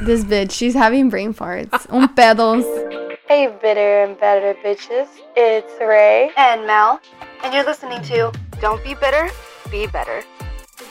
This bitch, she's having brain farts. Un pedos. Hey, bitter and better bitches. It's Ray. and Mel, and you're listening to Don't Be Bitter, Be Better.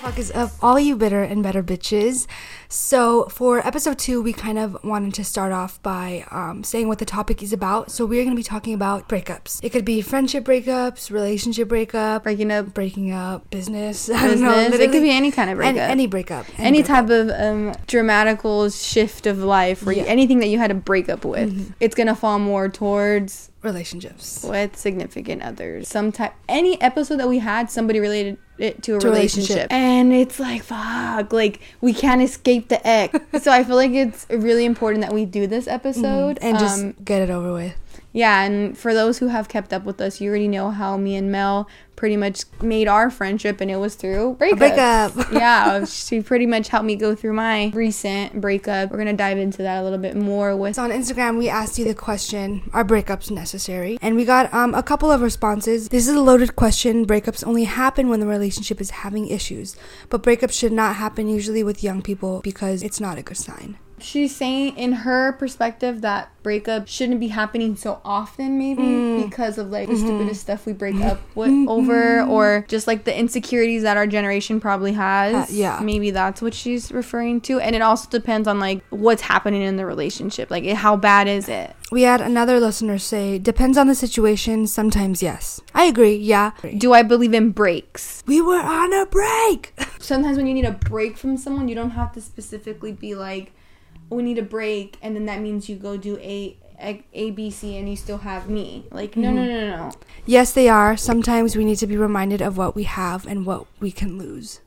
Fuck is up, all you bitter and better bitches. So, for episode two, we kind of wanted to start off by um, saying what the topic is about. So, we're going to be talking about breakups. It could be friendship breakups, relationship breakup, Breaking up breaking up, business. I don't know. It could be any kind of any, breakup. any breakup. any breakup. type of um, dramatical shift of life, or Yeah. Mm-hmm. anything that you had to break up with, it's gonna fall more towards relationships. with significant others. Some type, any episode that we had, somebody related it to a To relationship. relationship. and it's like fuck, like we can't escape the X. so I feel like it's really important that we do this episode And just Um, get it over with. Yeah, and for those who have kept up with us, you already know how me and Mel pretty much made our friendship, and it was through breakups. breakup. yeah, she pretty much helped me go through my recent breakup. We're gonna dive into that a little bit more with. So on Instagram, we asked you the question, are breakups necessary? And we got um, a couple of responses. This is a loaded question. Breakups only happen when the relationship is having issues. But breakups should not happen usually with young people because it's not a good sign. She's saying, in her perspective, that breakup shouldn't be happening so often, maybe Mm. because of like the Mm-hmm. stupidest stuff we break up with over, or just like the insecurities that our generation probably has. Uh, yeah. maybe that's what she's referring to, and it also depends on like what's happening in the relationship, like how bad is it. We had another listener say, depends on the situation, sometimes yes. I agree, yeah. Do I believe in breaks? We were on a break! Sometimes when you need a break from someone, you don't have to specifically be like, "We need a break," and then that means you go do a. A, a B C and you still have me like no no no no no yes, they are. Sometimes we need to be reminded of what we have and what we can lose.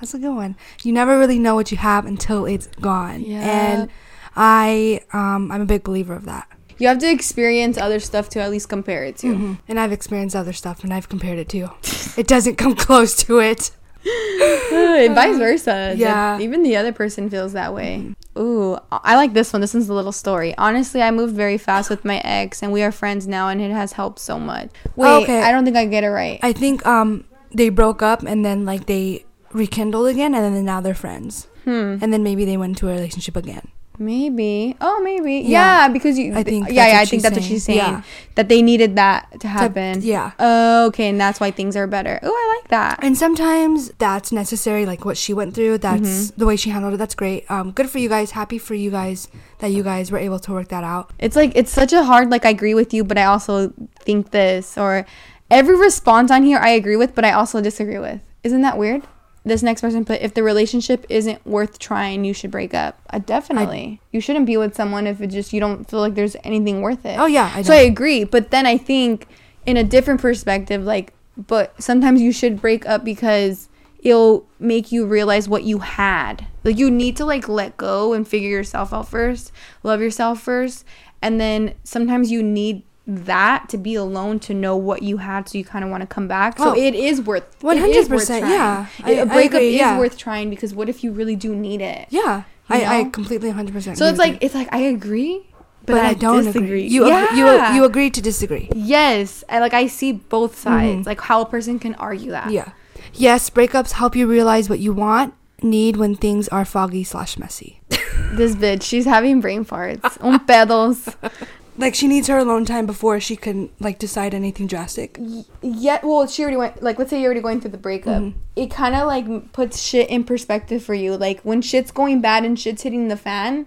That's a good one. You never really know what you have until it's gone. Yeah. And I um I'm a big believer of that. You have to experience other stuff to at least compare it to. And I've experienced other stuff and I've compared it to. it doesn't come close to it. And vice versa. Yeah. That even the other person feels that way. Ooh, I like this one. This one's a little story. Honestly, I moved very fast with my ex, and we are friends now, and it has helped so much. Wait, Okay. I don't think I get it right. I think um they broke up and then like they rekindled again and then now they're friends. Hmm. And then maybe they went into a relationship again. Maybe. Oh, maybe. Yeah. Yeah, because you. I think Yeah, yeah. I think that's what she's saying. Yeah. That they needed that to happen. yeah. Oh, okay, and that's why things are better. Oh, I like that. And sometimes that's necessary, like what she went through. That's Mm-hmm. the way she handled it. That's great. Um, good for you guys. Happy for you guys that you guys were able to work that out. It's like it's such a hard. Like I agree with you, but I also think this or every response on here I agree with, but I also disagree with. Isn't that weird? This next person put if the relationship isn't worth trying, you should break up. Uh, definitely, you shouldn't be with someone if it just you don't feel like there's anything worth it. Oh, yeah, I so. I agree, but then I think in a different perspective, like, but sometimes you should break up because it'll make you realize what you had. Like you need to like let go and figure yourself out first, love yourself first, and then sometimes you need that to be alone to know what you had so you kind of want to come back. So Oh. it is worth 100%, is worth yeah. I- A I breakup agree, is yeah. worth trying because what if you really do need it? Yeah, I, I completely 100%. So it's like you. it's like I agree, but, but I, don't disagree. agree. You ag- you you agree to disagree. Yes, I like I see both sides. Like how a person can argue that. Mm-hmm. Yeah. Yes, breakups help you realize what you want, need when things are foggy slash messy. This bitch, she's having brain farts. Un pedos. Like she needs her alone time before she can like decide anything drastic. Yeah, well, she already went. Like, let's say you're already going through the breakup. Mm-hmm. It kind of like puts shit in perspective for you. Like when shit's going bad and shit's hitting the fan,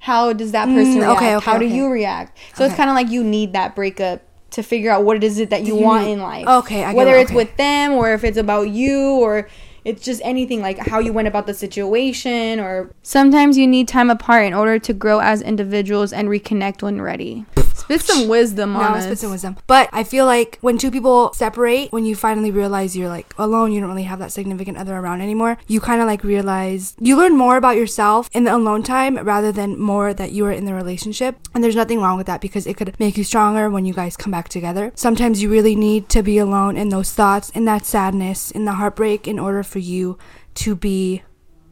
how does that person Mm, react? okay, okay, how do you react? So it's kind of like you need that breakup to figure out what it is it that you, you want need- in life. Okay, I get whether it, it's with them or if it's about you or it's just anything like how you went about the situation or sometimes you need time apart in order to grow as individuals and reconnect when ready. Spit some wisdom No, on it's us. spits and wisdom. But I feel like when two people separate, when you finally realize you're like alone, you don't really have that significant other around anymore, you kind of like realize you learn more about yourself in the alone time rather than more that you are in the relationship. And there's nothing wrong with that because it could make you stronger when you guys come back together. Sometimes you really need to be alone in those thoughts, in that sadness, in the heartbreak in order for you to be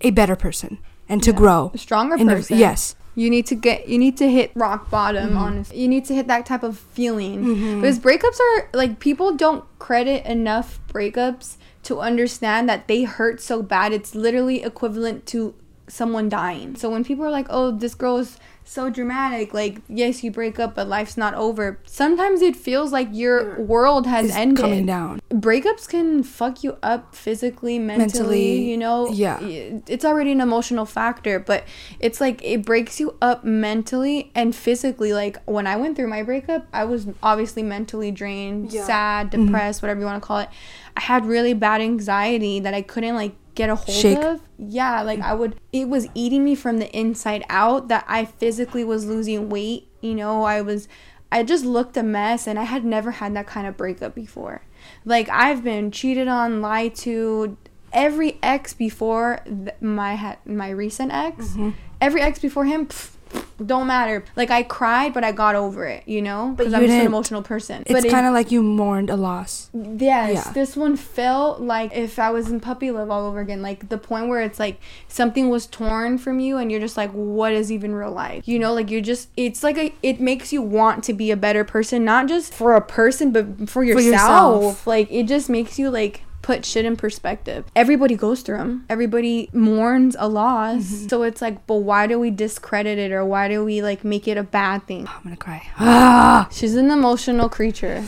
a better person and to grow. a stronger the- person. yes. You need to get you need to hit rock bottom Mm-hmm. on you need to hit that type of feeling. Because breakups are like people don't credit enough breakups to understand that they hurt so bad it's literally equivalent to someone dying. So when people are like, "Oh, this girl is so dramatic," like, yes, you break up, but life's not over. Sometimes it feels like your world has It's ended. coming down. Breakups can fuck you up physically, mentally, Mentally, you know? yeah. It's already an emotional factor, but it's like it breaks you up mentally and physically. Like when I went through my breakup, I was obviously mentally drained, Yeah. sad, mm-hmm. depressed, whatever you want to call it. I had really bad anxiety that I couldn't like get a hold Shake. of. Yeah, like I would it was eating me from the inside out that I physically was losing weight, you know, I was I just looked a mess and I had never had that kind of breakup before. Like I've been cheated on, lied to every ex before th- my my recent ex. Mm-hmm. Every ex before him pff, don't matter. Like I cried, but I got over it, you know, But because I'm just an emotional person. It's but it- kind of like you mourned a loss. Yes, Yeah. this one felt like if I was in puppy love all over again. Like the point where it's like something was torn from you, and you're just like, what is even real life? You know, like you're just. It's like a. It makes you want to be a better person, not just for a person, but for yourself. yourself. Like it just makes you like put shit in perspective. Everybody goes through them. Everybody mourns a loss. Mm-hmm. So it's like, but why do we discredit it or why do we like make it a bad thing? I'm gonna cry. Ah! She's an emotional creature.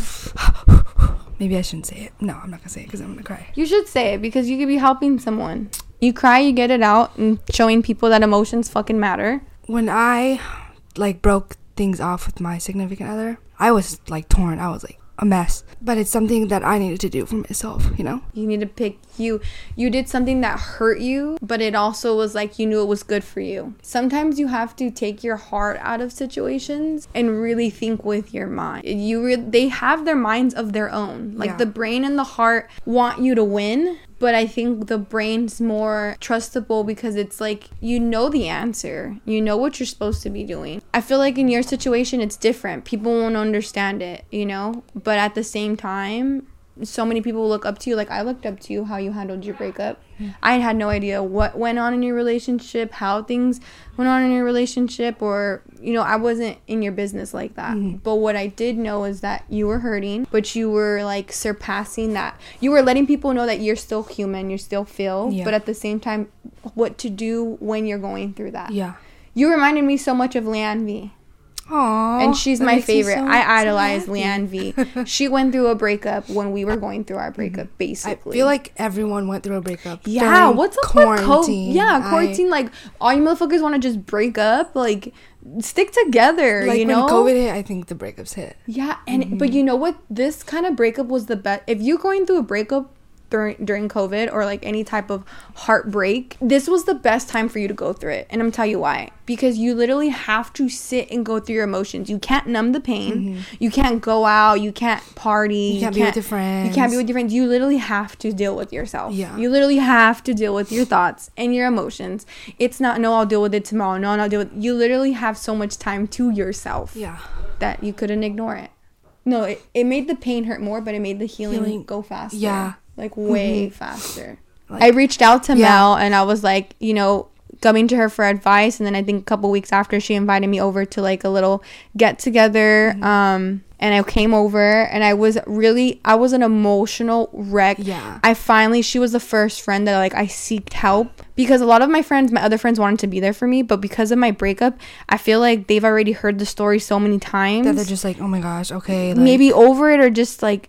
Maybe I shouldn't say it. No, I'm not gonna say it because I'm gonna cry. You should say it because you could be helping someone. You cry, you get it out, and showing people that emotions fucking matter. When I like broke things off with my significant other, I was like torn. I was like a mess. But it's something that I needed to do for myself, you know? You need to pick you. You did something that hurt you, but it also was like you knew it was good for you. Sometimes you have to take your heart out of situations and really think with your mind. You re- they have their minds of their own. Like Yeah. the brain and the heart want you to win, but I think the brain's more trustable because it's like you know the answer. You know what you're supposed to be doing. I feel like in your situation it's different. People won't understand it, you know? But at the same time, so many people look up to you like I looked up to you how you handled your breakup. I had no idea what went on in your relationship, how things went on in your relationship or you know, I wasn't in your business like that. Mm-hmm. But what I did know is that you were hurting, but you were like surpassing that. You were letting people know that you're still human, you still feel, Yeah. but at the same time what to do when you're going through that. Yeah. You reminded me so much of V Aww. and she's my favorite. so- I idolize happy. Leanne V. She went through a breakup when we were going through our breakup, basically. I feel like everyone went through a breakup. yeah, what's up with quarantine. quarantine? Yeah, I- quarantine. like all you motherfuckers want to just break up. Like stick together. like you when know. COVID hit, I think the breakups hit. Yeah, and but mm-hmm. you know what? This kind of breakup was the best. If you're going through a breakup during during COVID or like any type of heartbreak, this was the best time for you to go through it. And I'm tell you why. Because you literally have to sit and go through your emotions. You can't numb the pain. Mm-hmm. You can't go out. You can't party. You can't be with your friends. You can't be with your friends. You literally have to deal with yourself. Yeah. You literally have to deal with your thoughts and your emotions. It's not no, I'll deal with it tomorrow. No, no, I'll deal with. You literally have so much time to yourself Yeah. that you couldn't ignore it. No, it, it made the pain hurt more, but it made the healing, Healing- go faster. yeah. Like way faster. Like- I reached out to Yeah. Mel and I was like, you know, coming to her for advice and then I think a couple weeks after she invited me over to like a little get together Mm-hmm. um and I came over and I was really I was an emotional wreck. Yeah. I finally she was the first friend that like I seeked help because a lot of my friends, my other friends wanted to be there for me, but because of my breakup, I feel like they've already heard the story so many times. That they're just like, oh my gosh, okay. Like, maybe over it or just like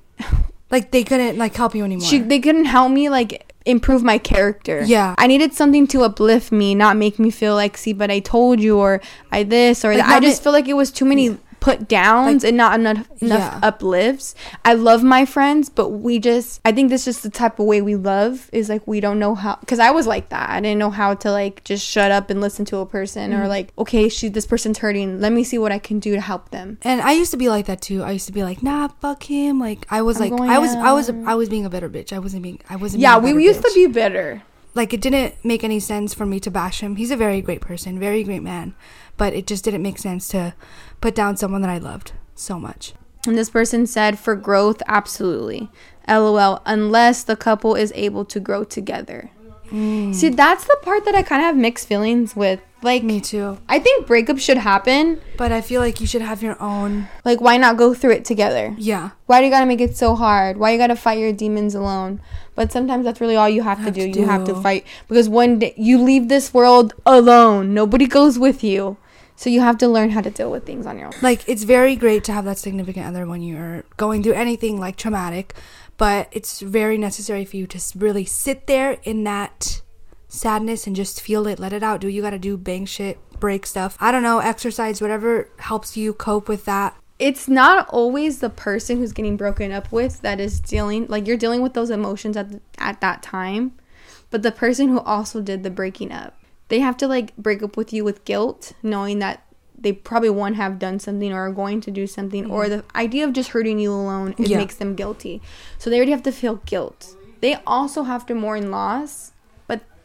like they couldn't like help you anymore. she they couldn't help me like improve my character. Yeah. I needed something to uplift me, not make me feel like, see, but I told you or I this or Like, that. I just ma- feel like it was too many put downs Like- and not enough enough Yeah. uplifts. I love my friends, but we just I think this is the type of way we love is like we don't know how cuz I was like that. I didn't know how to like just shut up and listen to a person Mm-hmm. or like okay, she this person's hurting. Let me see what I can do to help them. and I used to be like that too. I used to be like, nah, fuck him. Like I was I'm like, going I was, I was. I was being a better bitch. I wasn't being, I wasn't. Yeah, we used to be bitter. Like it didn't make any sense for me to bash him. He's a very great person, very great man, but it just didn't make sense to put down someone that I loved so much. And this person said, for growth, absolutely. LOL, unless the couple is able to grow together. Mm. See, that's the part that I kind of have mixed feelings with Like Me too. I think breakups should happen. But I feel like you should have your own. Like why not go through it together? Yeah. Why do you gotta make it so hard? Why you gotta fight your demons alone? But sometimes that's really all you have, to do. to You have to fight because one day you leave this world alone. Nobody goes with you. So you have to learn how to deal with things on your own. Like it's very great to have that significant other when you're going through anything like traumatic, but it's very necessary for you to really sit there in that sadness and just feel it, let it out. Do what you got to do, bang shit, break stuff. I don't know, exercise, whatever helps you cope with that. It's not always the person who's getting broken up with that is dealing like you're dealing with those emotions at the, at that time, but the person who also did the breaking up. They have to like break up with you with guilt, knowing that they probably won't have done something or are going to do something or mm-hmm. the idea of just hurting you alone it Yeah. makes them guilty. So they already have to feel guilt. They also have to mourn loss,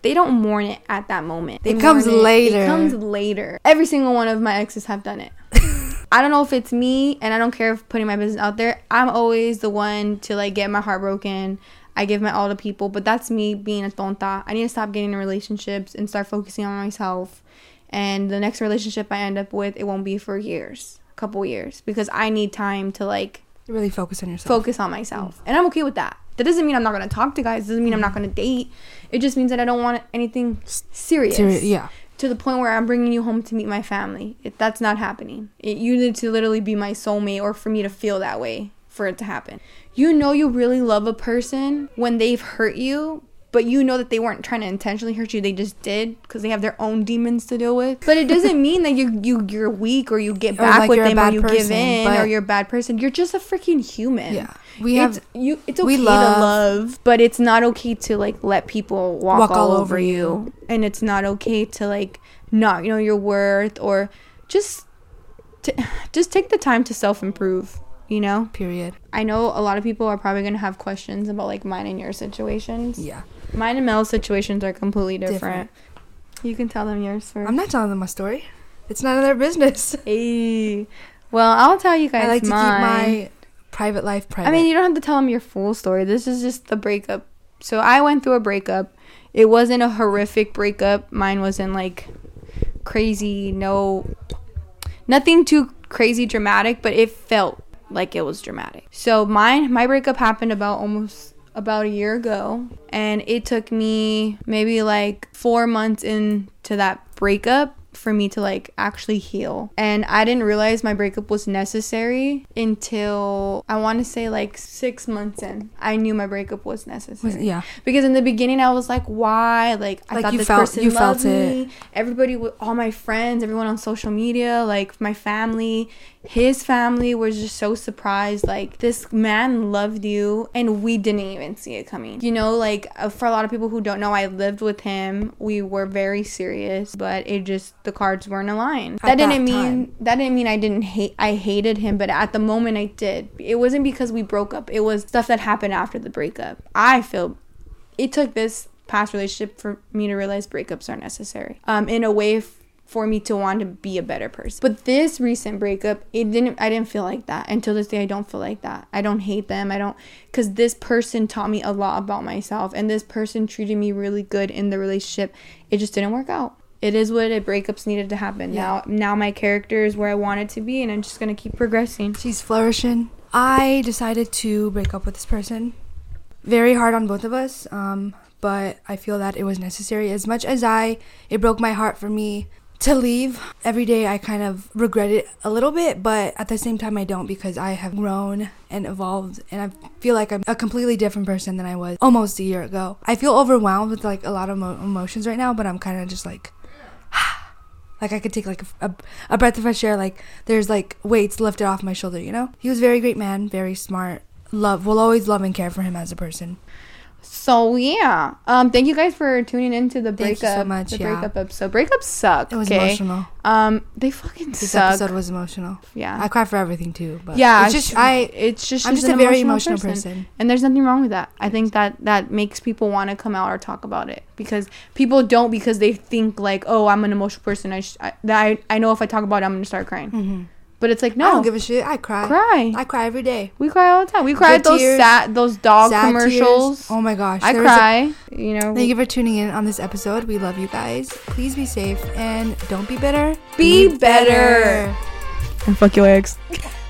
they don't mourn it at that moment. They It comes mourn later. It comes later. Every single one of my exes have done it. I don't know if it's me, and I don't care if putting my business out there. I'm always the one to like get my heart broken. I give my all to people, but that's me being a tonta. I need to stop getting in relationships and start focusing on myself. And the next relationship I end up with, it won't be for years, a couple years, because I need time to like Really focus on yourself. focus on myself. And I'm okay with that. That doesn't mean I'm not gonna talk to guys. Doesn't mean I'm not gonna date. It just means that I don't want anything serious. Seri- yeah. To the point where I'm bringing you home to meet my family. It, that's not happening. It, you need to literally be my soulmate, or for me to feel that way for it to happen. You know you really love a person when they've hurt you, but you know that they weren't trying to intentionally hurt you. They just did because they have their own demons to deal with. But it doesn't mean that you you you're weak or you get back like with them or you give in or you're a bad person. You're just a freaking human. Yeah. We it's, have- you. It's okay we to love- love, but it's not okay to like let people walk, Walk all, all over you. you. and it's not okay to like not you know your worth or just to, just take the time to self improve. You know, Period. I know a lot of people are probably gonna have questions about like mine and your situations. Yeah. Mine and Mel's situations are completely different. Different. You can tell them yours first. I'm not telling them my story. It's none of their business. Hey. Well, I'll tell you guys I like to keep my private life private. I mean, you don't have to tell them your full story. This is just the breakup. So I went through a breakup. It wasn't a horrific breakup. Mine wasn't like crazy, no nothing too crazy dramatic, but it felt like it was dramatic. So mine my breakup happened about almost about a year ago and it took me maybe like 4 months into that breakup for me to like actually heal. And I didn't realize my breakup was necessary until I want to say like 6 months in. I knew my breakup was necessary. Was- yeah. Because in the beginning I was like, why? Like I Like, thought you this felt- person you loved felt it. me. Everybody, all my friends, everyone on social media, like my family, his family was just so surprised. Like this man loved you, and we didn't even see it coming. You know, like uh, for a lot of people who don't know, I lived with him. We were very serious, but it just the cards weren't aligned. At that didn't that mean time. that didn't mean I didn't hate. I hated him, but at the moment I did. It wasn't because we broke up. It was stuff that happened after the breakup. I feel it took this past relationship for me to realize breakups are necessary um in a way f- for me to want to be a better person. But this recent breakup it didn't i didn't feel like that. Until this day i don't feel like that. I don't hate them. I don't because this person taught me a lot about myself and this person treated me really good in the relationship. It just didn't work out. It is what it breakups needed to happen. Now now my character is where i want it to be and i'm just gonna keep progressing. She's flourishing. I decided to break up with this person. Very hard on both of us, um, but I feel that it was necessary. As much as I, it broke my heart for me to leave. Every day I kind of regret it a little bit, but at the same time I don't because I have grown and evolved and I feel like I'm a completely different person than I was almost a year ago. I feel overwhelmed with like a lot of mo- emotions right now, but I'm kind of just like like I could take like a, a, a breath of fresh air. Like there's like weights lifted off my shoulder. You know, he was a very great man, very smart. Love, will always love and care for him as a person. So yeah, um, thank you guys for tuning into the Thank you so breakup. much, The yeah. breakup episode. Breakups suck. It was okay? emotional. Um, they fucking This suck. episode was emotional. yeah, I cry for everything too. But yeah. it's just I. It's just. I'm just a very emotional person. and there's nothing wrong with that. I think that that makes people want to come out or talk about it because people don't because they think like, oh, I'm an emotional person. I sh- I, that I I know if I talk about it, I'm gonna start crying. Mm-hmm. But it's like no, I don't give a shit. I cry. cry. I cry every day. we cry all the time. We cry Good at those tears, sad, those dog Sad commercials. tears. Oh my gosh. I was a- cry. you know, Thank you for tuning in on this episode. We love you guys. Please be safe and don't be bitter. Be better. And fuck your ex.